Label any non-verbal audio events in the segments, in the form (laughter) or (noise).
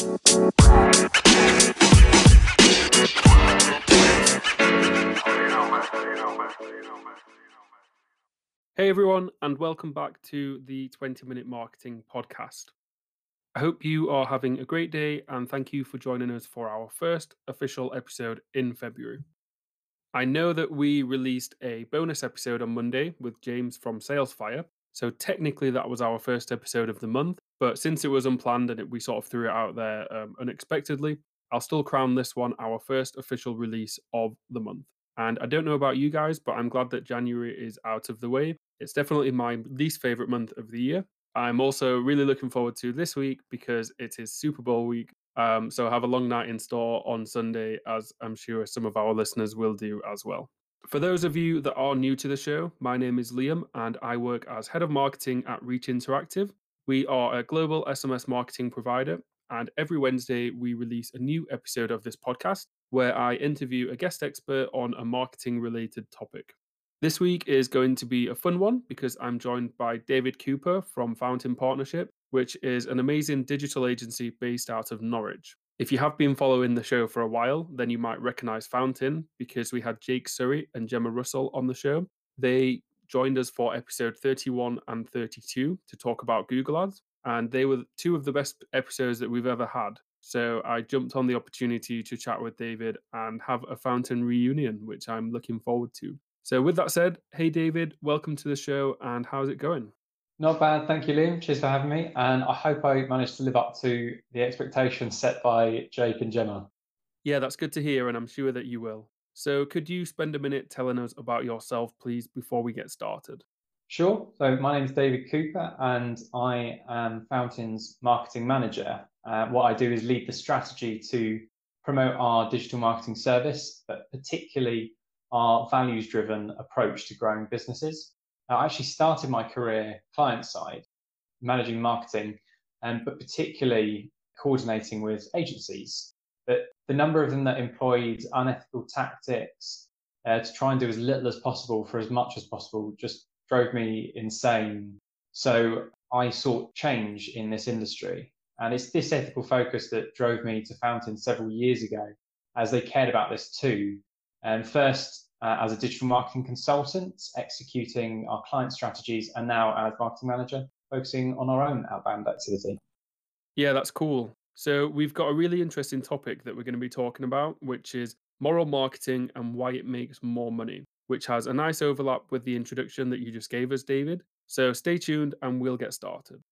Hey everyone, and welcome back to the 20 Minute Marketing Podcast. I hope you are having a great day, and thank you for joining us for our first official episode in February. I know that we released a bonus episode on Monday with James from Salesfire, so technically that was our first episode of the month, but since it was unplanned and it, we sort of threw it out there um, unexpectedly, I'll still crown this one our first official release of the month. And I don't know about you guys, but I'm glad that January is out of the way it's definitely my least favorite month of the year. I'm also really looking forward to this week because it is Super Bowl week. Um, so have a long night in store on Sunday, as I'm sure some of our listeners will do as well. For those of you that are new to the show, my name is Liam and I work as head of marketing at Reach Interactive. We are a global SMS marketing provider, and every Wednesday we release a new episode of this podcast where I interview a guest expert on a marketing related topic. This week is going to be a fun one because I'm joined by David Cooper from Fountain Partnership, which is an amazing digital agency based out of Norwich. If you have been following the show for a while, then you might recognize Fountain because we had Jake Surrey and Gemma Russell on the show. They joined us for episode 31 and 32 to talk about Google Ads, and they were two of the best episodes that we've ever had. So I jumped on the opportunity to chat with David and have a Fountain reunion, which I'm looking forward to. So, with that said, hey David, welcome to the show, and how's it going? Not bad, thank you, Liam. Cheers for having me, and I hope I managed to live up to the expectations set by Jake and Gemma. Yeah, that's good to hear, and I'm sure that you will. So, could you spend a minute telling us about yourself, please, before we get started? Sure. So, my name is David Cooper, and I am Fountain's marketing manager. Uh, what I do is lead the strategy to promote our digital marketing service, but particularly our values driven approach to growing businesses. I actually started my career client side, managing marketing, and but particularly coordinating with agencies. But the number of them that employed unethical tactics uh, to try and do as little as possible for as much as possible just drove me insane. So I sought change in this industry. And it's this ethical focus that drove me to Fountain several years ago, as they cared about this too. And first, uh, as a digital marketing consultant, executing our client strategies, and now as marketing manager, focusing on our own outbound activity. Yeah, that's cool. So, we've got a really interesting topic that we're going to be talking about, which is moral marketing and why it makes more money, which has a nice overlap with the introduction that you just gave us, David. So, stay tuned and we'll get started.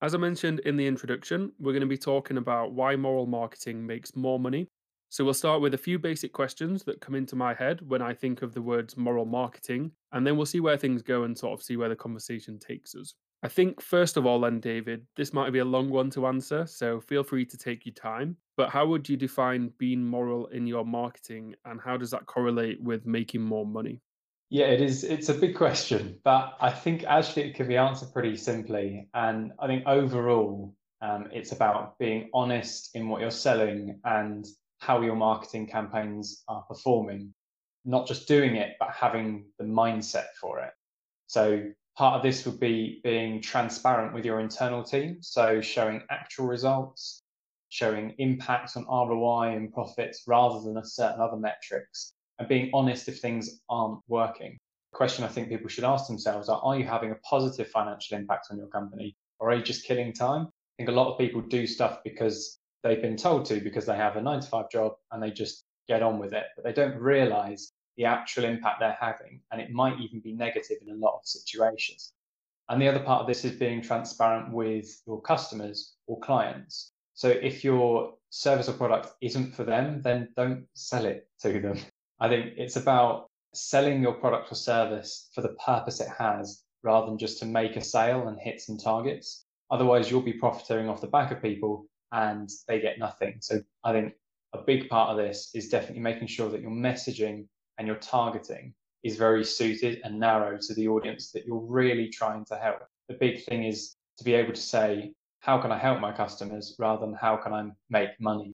As I mentioned in the introduction, we're going to be talking about why moral marketing makes more money so we'll start with a few basic questions that come into my head when I think of the words moral marketing, and then we'll see where things go and sort of see where the conversation takes us. I think, first of all, then, David, this might be a long one to answer, so feel free to take your time. But how would you define being moral in your marketing, and how does that correlate with making more money? Yeah, it is. It's a big question, but I think actually it can be answered pretty simply. And I think overall, um, it's about being honest in what you're selling and how your marketing campaigns are performing, not just doing it, but having the mindset for it. So part of this would be being transparent with your internal team. So showing actual results, showing impacts on ROI and profits rather than a certain other metrics, and being honest if things aren't working. The question I think people should ask themselves are Are you having a positive financial impact on your company, or are you just killing time? I think a lot of people do stuff because they've been told to because they have a nine to five job and they just get on with it, but they don't realize the actual impact they're having. And it might even be negative in a lot of situations. And the other part of this is being transparent with your customers or clients. So if your service or product isn't for them, then don't sell it to them. I think it's about selling your product or service for the purpose it has rather than just to make a sale and hit some targets. Otherwise, you'll be profiting off the back of people and they get nothing. So I think a big part of this is definitely making sure that your messaging and your targeting is very suited and narrow to the audience that you're really trying to help. The big thing is to be able to say, how can I help my customers rather than how can I make money?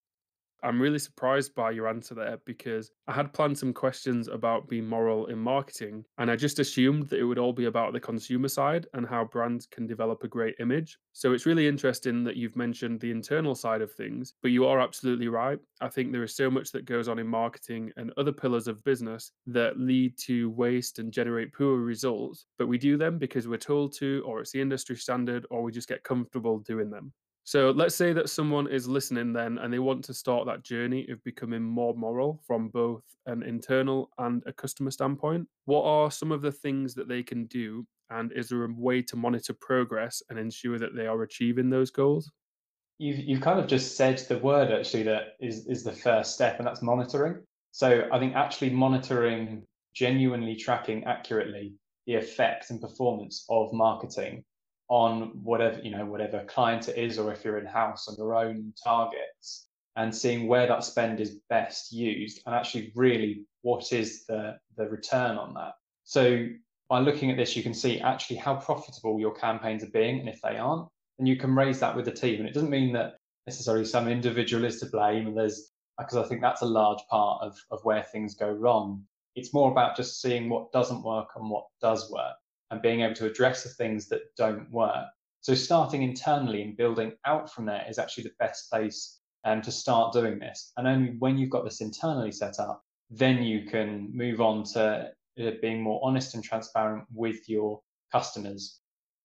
I'm really surprised by your answer there because I had planned some questions about being moral in marketing, and I just assumed that it would all be about the consumer side and how brands can develop a great image. So it's really interesting that you've mentioned the internal side of things, but you are absolutely right. I think there is so much that goes on in marketing and other pillars of business that lead to waste and generate poor results, but we do them because we're told to, or it's the industry standard, or we just get comfortable doing them. So let's say that someone is listening then and they want to start that journey of becoming more moral from both an internal and a customer standpoint. What are some of the things that they can do? And is there a way to monitor progress and ensure that they are achieving those goals? You've, you've kind of just said the word actually that is, is the first step, and that's monitoring. So I think actually monitoring, genuinely tracking accurately the effect and performance of marketing on whatever you know whatever client it is or if you're in house on your own targets and seeing where that spend is best used and actually really what is the the return on that. So by looking at this you can see actually how profitable your campaigns are being and if they aren't and you can raise that with the team. And it doesn't mean that necessarily some individual is to blame and there's because i think that's a large part of of where things go wrong. It's more about just seeing what doesn't work and what does work and being able to address the things that don't work. So starting internally and building out from there is actually the best place um, to start doing this. And only when you've got this internally set up, then you can move on to uh, being more honest and transparent with your customers,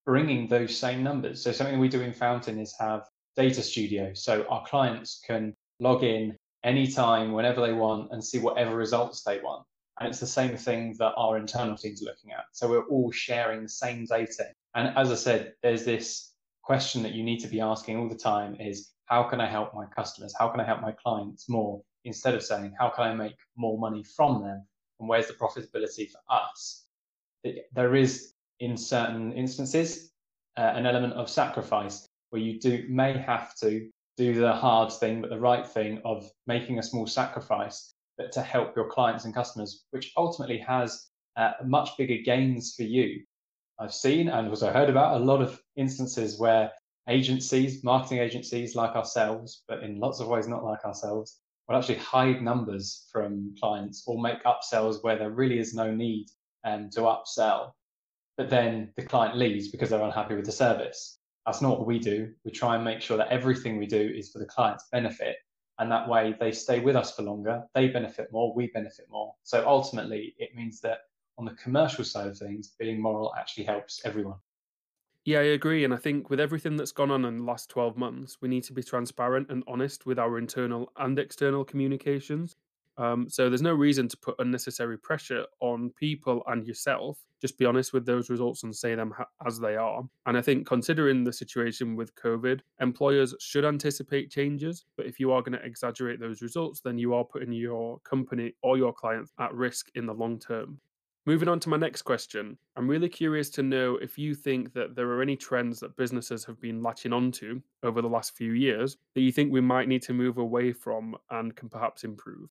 bringing those same numbers. So something we do in Fountain is have data studio. So our clients can log in anytime, whenever they want, and see whatever results they want. And it's the same thing that our internal teams are looking at. So we're all sharing the same data. And as I said, there's this question that you need to be asking all the time is how can I help my customers? How can I help my clients more? Instead of saying, how can I make more money from them? And where's the profitability for us? There is, in certain instances, uh, an element of sacrifice where you do may have to do the hard thing, but the right thing of making a small sacrifice but to help your clients and customers, which ultimately has uh, much bigger gains for you. I've seen and also heard about a lot of instances where agencies, marketing agencies like ourselves, but in lots of ways not like ourselves, will actually hide numbers from clients or make upsells where there really is no need um, to upsell. But then the client leaves because they're unhappy with the service. That's not what we do. We try and make sure that everything we do is for the client's benefit and that way they stay with us for longer they benefit more we benefit more so ultimately it means that on the commercial side of things being moral actually helps everyone yeah, I agree. And I think with everything that's gone on in the last 12 months, we need to be transparent and honest with our internal and external communications. Um, so there's no reason to put unnecessary pressure on people and yourself. Just be honest with those results and say them ha- as they are. And I think considering the situation with COVID, employers should anticipate changes. But if you are going to exaggerate those results, then you are putting your company or your clients at risk in the long term. Moving on to my next question, I'm really curious to know if you think that there are any trends that businesses have been latching onto over the last few years that you think we might need to move away from and can perhaps improve.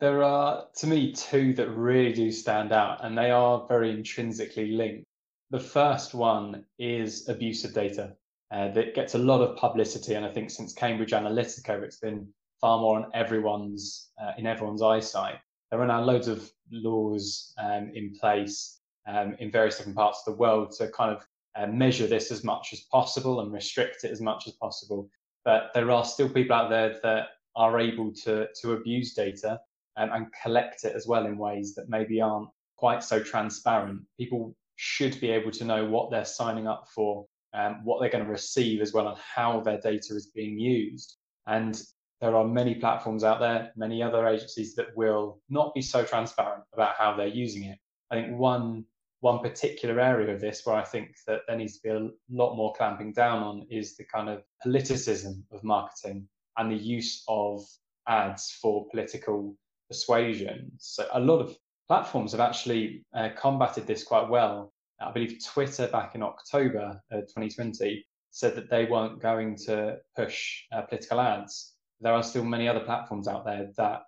There are, to me, two that really do stand out, and they are very intrinsically linked. The first one is abuse of data. Uh, that gets a lot of publicity, and I think since Cambridge Analytica, it's been far more on everyone's uh, in everyone's eyesight. There are now loads of laws um, in place um, in various different parts of the world to kind of uh, measure this as much as possible and restrict it as much as possible. But there are still people out there that are able to to abuse data and collect it as well in ways that maybe aren't quite so transparent. People should be able to know what they're signing up for, um, what they're going to receive as well, and how their data is being used. And there are many platforms out there, many other agencies that will not be so transparent about how they're using it. I think one one particular area of this where I think that there needs to be a lot more clamping down on is the kind of politicism of marketing and the use of ads for political persuasion. So a lot of platforms have actually uh, combated this quite well. I believe Twitter back in October uh, 2020 said that they weren't going to push uh, political ads. There are still many other platforms out there that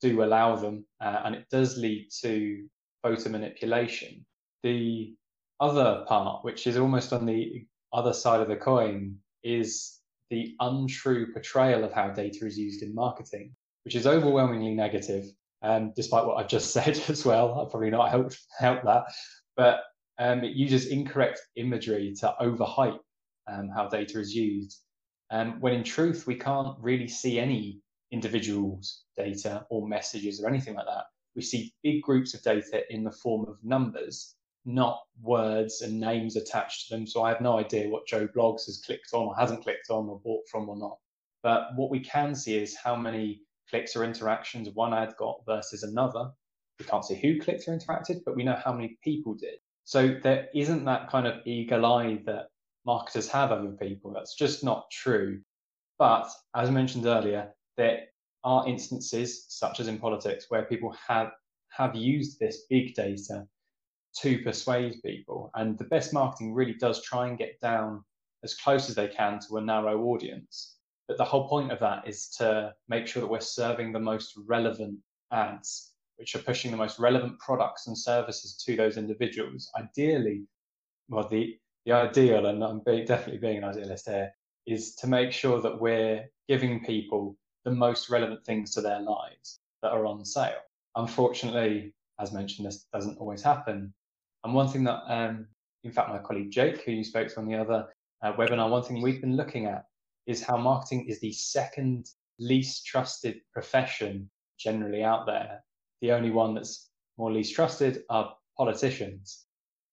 do allow them, uh, and it does lead to voter manipulation. The other part, which is almost on the other side of the coin, is the untrue portrayal of how data is used in marketing, which is overwhelmingly negative. Um, despite what I've just (laughs) said as well, I've probably not helped help that, but um, it uses incorrect imagery to overhype um, how data is used. Um, when in truth, we can't really see any individuals' data or messages or anything like that. We see big groups of data in the form of numbers, not words and names attached to them. So I have no idea what Joe Bloggs has clicked on or hasn't clicked on or bought from or not. But what we can see is how many clicks or interactions one ad got versus another. We can't see who clicked or interacted, but we know how many people did. So there isn't that kind of eagle eye that marketers have over people. That's just not true. But as I mentioned earlier, there are instances, such as in politics, where people have have used this big data to persuade people. And the best marketing really does try and get down as close as they can to a narrow audience. But the whole point of that is to make sure that we're serving the most relevant ads, which are pushing the most relevant products and services to those individuals. Ideally, well, the, the ideal, and I'm being, definitely being an idealist here, is to make sure that we're giving people the most relevant things to their lives that are on sale. Unfortunately, as mentioned, this doesn't always happen. And one thing that, um, in fact, my colleague Jake, who you spoke to on the other uh, webinar, one thing we've been looking at is how marketing is the second least trusted profession generally out there. The only one that's more least trusted are politicians.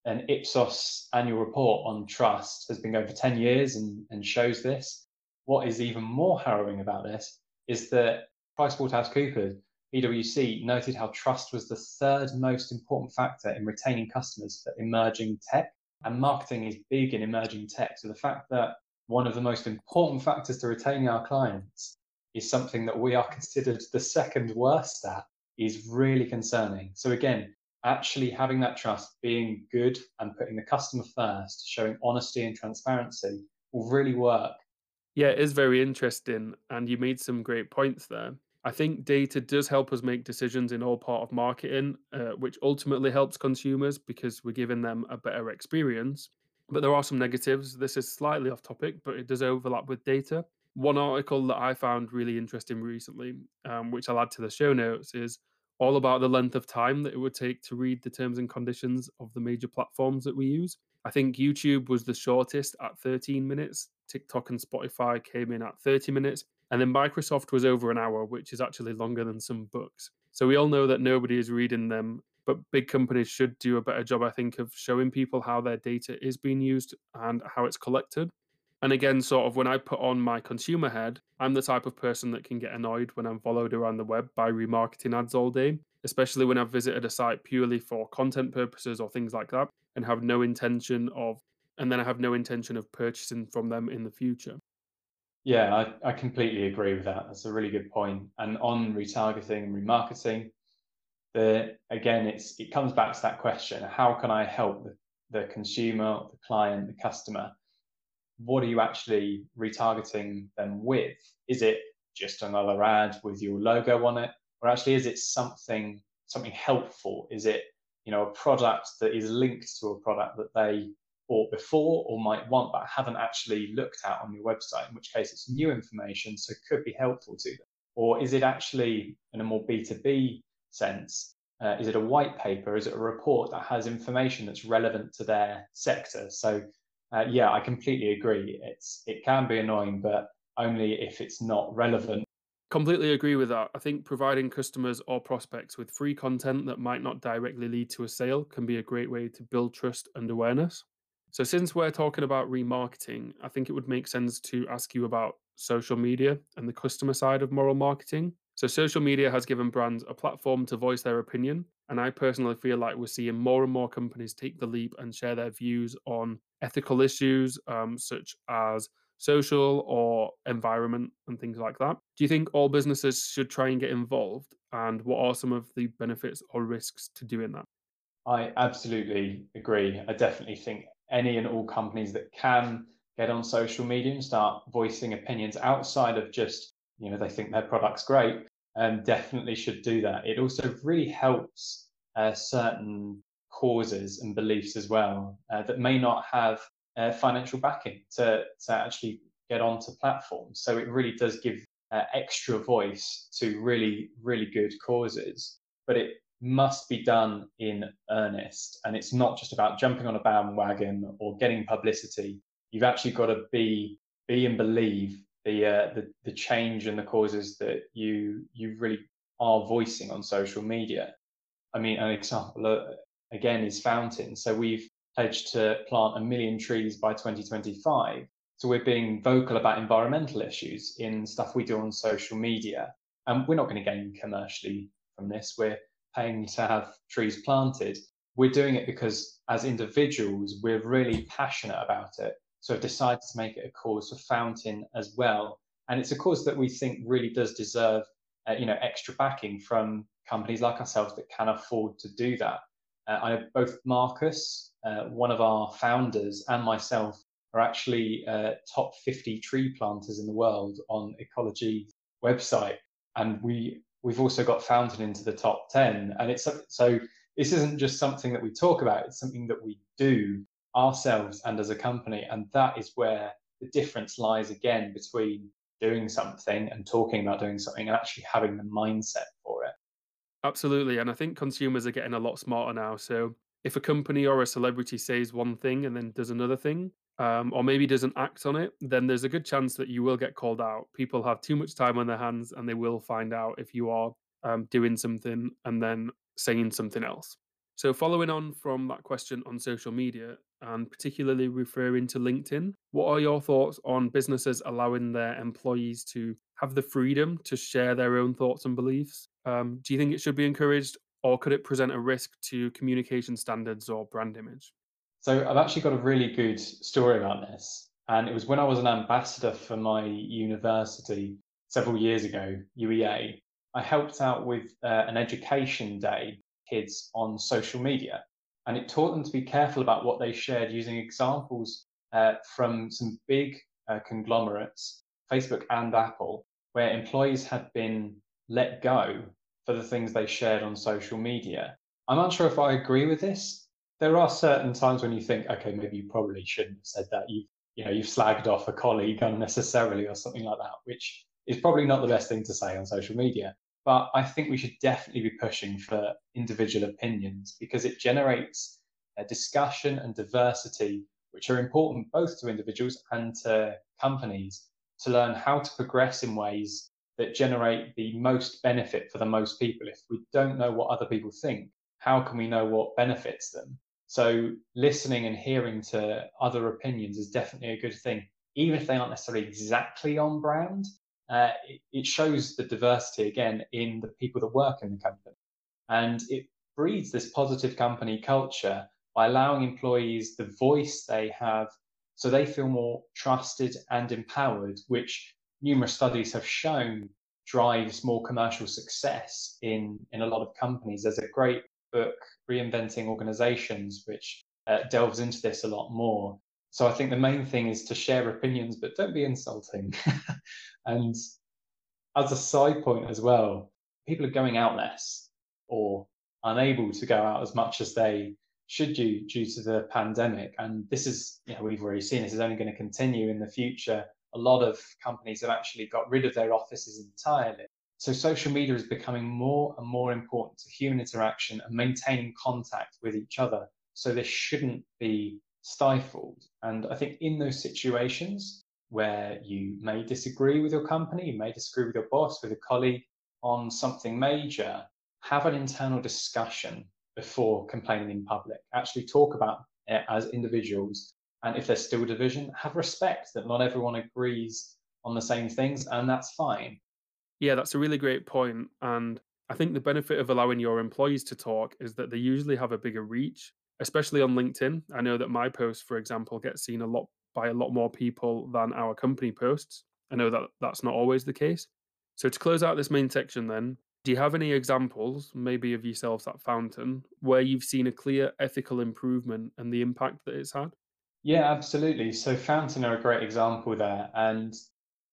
An Ipsos annual report on trust has been going for 10 years and, and shows this. What is even more harrowing about this is that PricewaterhouseCoopers, PwC, noted how trust was the third most important factor in retaining customers for emerging tech. And marketing is big in emerging tech. So the fact that one of the most important factors to retaining our clients is something that we are considered the second worst at is really concerning. So again, actually having that trust, being good and putting the customer first, showing honesty and transparency will really work. Yeah, it is very interesting. And you made some great points there. I think data does help us make decisions in all part of marketing, uh, which ultimately helps consumers because we're giving them a better experience. But there are some negatives. This is slightly off topic, but it does overlap with data. One article that I found really interesting recently, um, which I'll add to the show notes, is all about the length of time that it would take to read the terms and conditions of the major platforms that we use. I think YouTube was the shortest at 13 minutes. TikTok and Spotify came in at 30 minutes. And then Microsoft was over an hour, which is actually longer than some books. So we all know that nobody is reading them, but big companies should do a better job, I think, of showing people how their data is being used and how it's collected. And again, sort of when I put on my consumer head, I'm the type of person that can get annoyed when I'm followed around the web by remarketing ads all day, especially when I've visited a site purely for content purposes or things like that and have no intention of, and then I have no intention of purchasing from them in the future. Yeah, I, I completely agree with that. That's a really good point. And on retargeting and remarketing, the again, it's it comes back to that question: How can I help the, the consumer, the client, the customer? what are you actually retargeting them with? Is it just another ad with your logo on it, or actually is it something something helpful? Is it you know a product that is linked to a product that they bought before or might want but haven't actually looked at on your website? In which case it's new information, so could be helpful to them. Or is it actually in a more B two B sense? Uh, is it a white paper? Is it a report that has information that's relevant to their sector? So uh, yeah, I completely agree. It's it can be annoying, but only if it's not relevant. Completely agree with that. I think providing customers or prospects with free content that might not directly lead to a sale can be a great way to build trust and awareness. So, since we're talking about remarketing, I think it would make sense to ask you about social media and the customer side of moral marketing. So, social media has given brands a platform to voice their opinion. And I personally feel like we're seeing more and more companies take the leap and share their views on ethical issues um, such as social or environment and things like that. Do you think all businesses should try and get involved? And what are some of the benefits or risks to doing that? I absolutely agree. I definitely think any and all companies that can get on social media and start voicing opinions outside of just, you know, they think their product's great, and definitely should do that. It also really helps uh, certain causes and beliefs as well uh, that may not have uh, financial backing to, to actually get onto platforms. So it really does give uh, extra voice to really, really good causes. But it must be done in earnest. And it's not just about jumping on a bandwagon or getting publicity. You've actually got to be be and believe the uh, the, the change and the causes that you you really are voicing on social media. I mean, an example uh, again is Fountain. So we've pledged to plant a million trees by 2025. So we're being vocal about environmental issues in stuff we do on social media. And we're not going to gain commercially from this. We're paying to have trees planted. We're doing it because as individuals, we're really passionate about it. So I've decided to make it a cause for Fountain as well. And it's a cause that we think really does deserve, uh, you know, extra backing from companies like ourselves that can afford to do that. Uh, I know both Marcus, uh, one of our founders, and myself are actually uh, top 50 tree planters in the world on Ecologi website, and we we've also got Fountain into the top 10. And it's so this isn't just something that we talk about; it's something that we do ourselves and as a company, and that is where the difference lies again between doing something and talking about doing something and actually having the mindset for it. Absolutely. And I think consumers are getting a lot smarter now. So if a company or a celebrity says one thing and then does another thing, um, or maybe doesn't act on it, then there's a good chance that you will get called out. People have too much time on their hands and they will find out if you are um, doing something and then saying something else. So, following on from that question on social media, and particularly referring to LinkedIn, what are your thoughts on businesses allowing their employees to have the freedom to share their own thoughts and beliefs? Um, do you think it should be encouraged, or could it present a risk to communication standards or brand image? So, I've actually got a really good story about this. And it was when I was an ambassador for my university several years ago, UEA. I helped out with uh, an education day kids on social media. And it taught them to be careful about what they shared using examples uh, from some big uh, conglomerates, Facebook and Apple, where employees had been let go for the things they shared on social media. I'm not sure if I agree with this. There are certain times when you think, okay, maybe you probably shouldn't have said that. You've, you know, you've slagged off a colleague unnecessarily or something like that, which is probably not the best thing to say on social media. But I think we should definitely be pushing for individual opinions because it generates a discussion and diversity, which are important both to individuals and to companies to learn how to progress in ways that generate the most benefit for the most people. If we don't know what other people think, how can we know what benefits them? So, listening and hearing to other opinions is definitely a good thing, even if they aren't necessarily exactly on brand uh, it, shows the diversity again in the people that work in the company. And it breeds this positive company culture by allowing employees the voice they have so they feel more trusted and empowered, which numerous studies have shown drives more commercial success in, in a lot of companies. There's a great book, Reinventing Organizations, which uh, delves into this a lot more. So I think the main thing is to share opinions, but don't be insulting. (laughs) and as a side point as well, people are going out less or unable to go out as much as they should do due to the pandemic. And this is, you know, we've already seen this is only going to continue in the future. A lot of companies have actually got rid of their offices entirely. So social media is becoming more and more important to human interaction and maintaining contact with each other. So this shouldn't be stifled. And I think in those situations where you may disagree with your company, you may disagree with your boss, with a colleague on something major, have an internal discussion before complaining in public. Actually talk about it as individuals. And if there's still division, have respect that not everyone agrees on the same things, and that's fine. Yeah, that's a really great point. And I think the benefit of allowing your employees to talk is that they usually have a bigger reach especially on LinkedIn. I know that my post, for example, gets seen a lot by a lot more people than our company posts. I know that that's not always the case. So to close out this main section, then, do you have any examples, maybe of yourselves at Fountain, where you've seen a clear ethical improvement and the impact that it's had? Yeah, absolutely. So Fountain are a great example there, and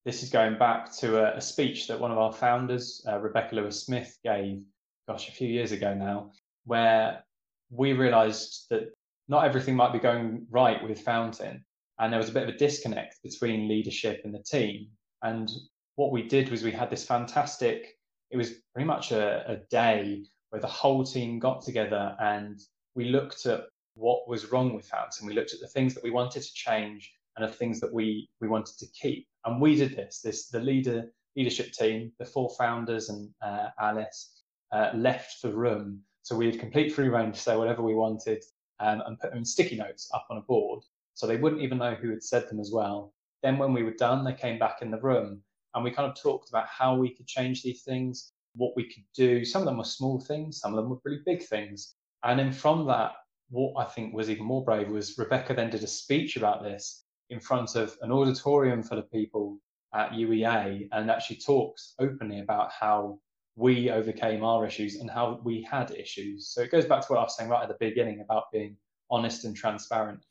this is going back to a, a speech that one of our founders, uh, Rebecca Lewis Smith, gave, gosh, a few years ago now, where we realized that not everything might be going right with Fountain, and there was a bit of a disconnect between leadership and the team. And what we did was we had this fantastic, it was pretty much a, a day where the whole team got together and we looked at what was wrong with Fountain. we looked at the things that we wanted to change and the things that we we wanted to keep and we did this this the leader leadership team the four founders and uh, alice uh, left the room so we had complete free reign to say whatever we wanted um, and put them in sticky notes up on a board so they wouldn't even know who had said them as well. Then when we were done they came back in the room and we kind of talked about how we could change these things what we could do. Some of them were small things some of them were really big things. And then from that, what I think was even more brave was Rebecca then did a speech about this in front of an auditorium full of people at UEA and actually talks openly about how we overcame our issues and how we had issues. So it goes back to what I was saying right at the beginning about being honest and transparent.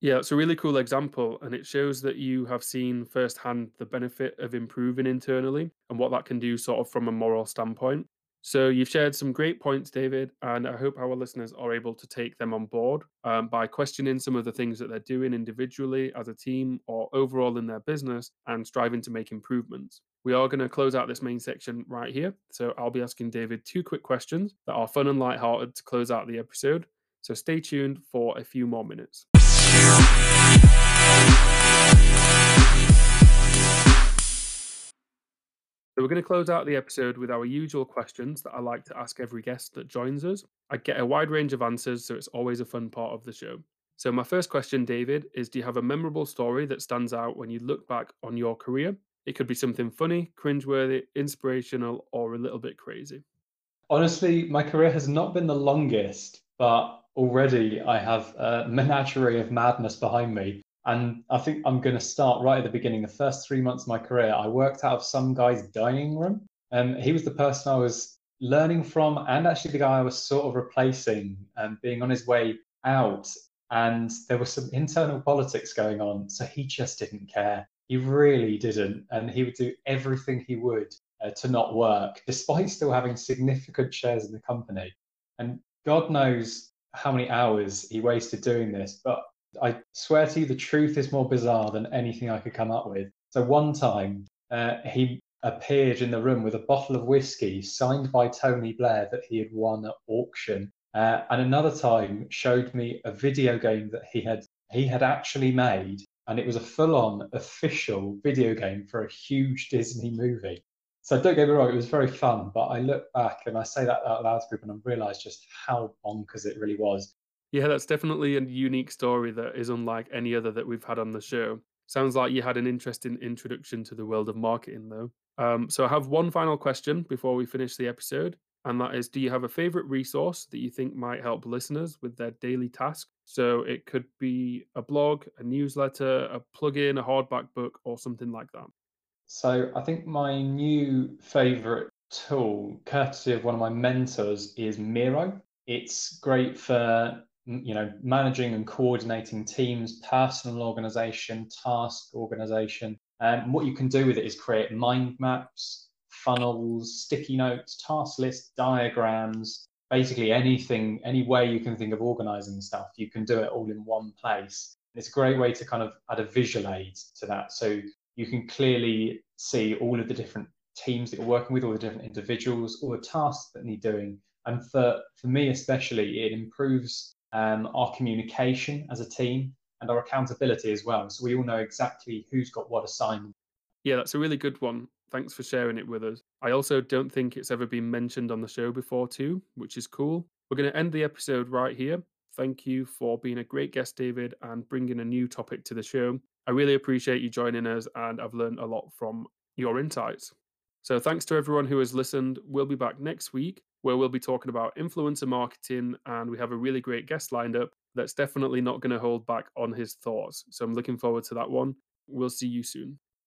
Yeah, it's a really cool example, and it shows that you have seen firsthand the benefit of improving internally and what that can do, sort of, from a moral standpoint. So you've shared some great points, David, and I hope our listeners are able to take them on board um, by questioning some of the things that they're doing individually as a team or overall in their business and striving to make improvements. We are going to close out this main section right here. So I'll be asking David two quick questions that are fun and light-hearted to close out the episode. So stay tuned for a few more minutes. So we're going to close out the episode with our usual questions that I like to ask every guest that joins us. I get a wide range of answers, so it's always a fun part of the show. So my first question, David, is do you have a memorable story that stands out when you look back on your career? It could be something funny, cringeworthy, inspirational, or a little bit crazy. Honestly, my career has not been the longest, but already I have a menagerie of madness behind me. And I think I'm going to start right at the beginning. The first three months of my career, I worked out of some guy's dining room. And he was the person I was learning from, and actually the guy I was sort of replacing and being on his way out. And there was some internal politics going on. So he just didn't care. He really didn't. And he would do everything he would uh, to not work, despite still having significant shares in the company. And God knows how many hours he wasted doing this. But I swear to you, the truth is more bizarre than anything I could come up with. So one time, uh, he appeared in the room with a bottle of whiskey signed by Tony Blair that he had won at auction. Uh, and another time showed me a video game that he had he had actually made, and it was a full-on official video game for a huge Disney movie. So don't get me wrong, it was very fun, but I look back and I say that out loud to people and I realise just how bonkers it really was. Yeah, that's definitely a unique story that is unlike any other that we've had on the show. Sounds like you had an interesting introduction to the world of marketing, though. Um, so I have one final question before we finish the episode, and that is: Do you have a favorite resource that you think might help listeners with their daily task? So it could be a blog, a newsletter, a plugin, a hardback book, or something like that. So I think my new favorite tool, courtesy of one of my mentors, is Miro. It's great for you know, managing and coordinating teams, personal organization, task organization. And what you can do with it is create mind maps, funnels, sticky notes, task lists, diagrams, basically anything, any way you can think of organizing stuff, you can do it all in one place. It's a great way to kind of add a visual aid to that. So you can clearly see all of the different teams that you're working with, all the different individuals, all the tasks that need doing. And for, for me especially, it improves um, our communication as a team, and our accountability as well. So we all know exactly who's got what assignment. Yeah, that's a really good one. Thanks for sharing it with us. I also don't think it's ever been mentioned on the show before, too, which is cool. We're going to end the episode right here. Thank you for being a great guest, David, and bringing a new topic to the show. I really appreciate you joining us, and I've learned a lot from your insights. So, thanks to everyone who has listened. We'll be back next week where we'll be talking about influencer marketing. And we have a really great guest lined up that's definitely not going to hold back on his thoughts. So I'm looking forward to that one. We'll see you soon.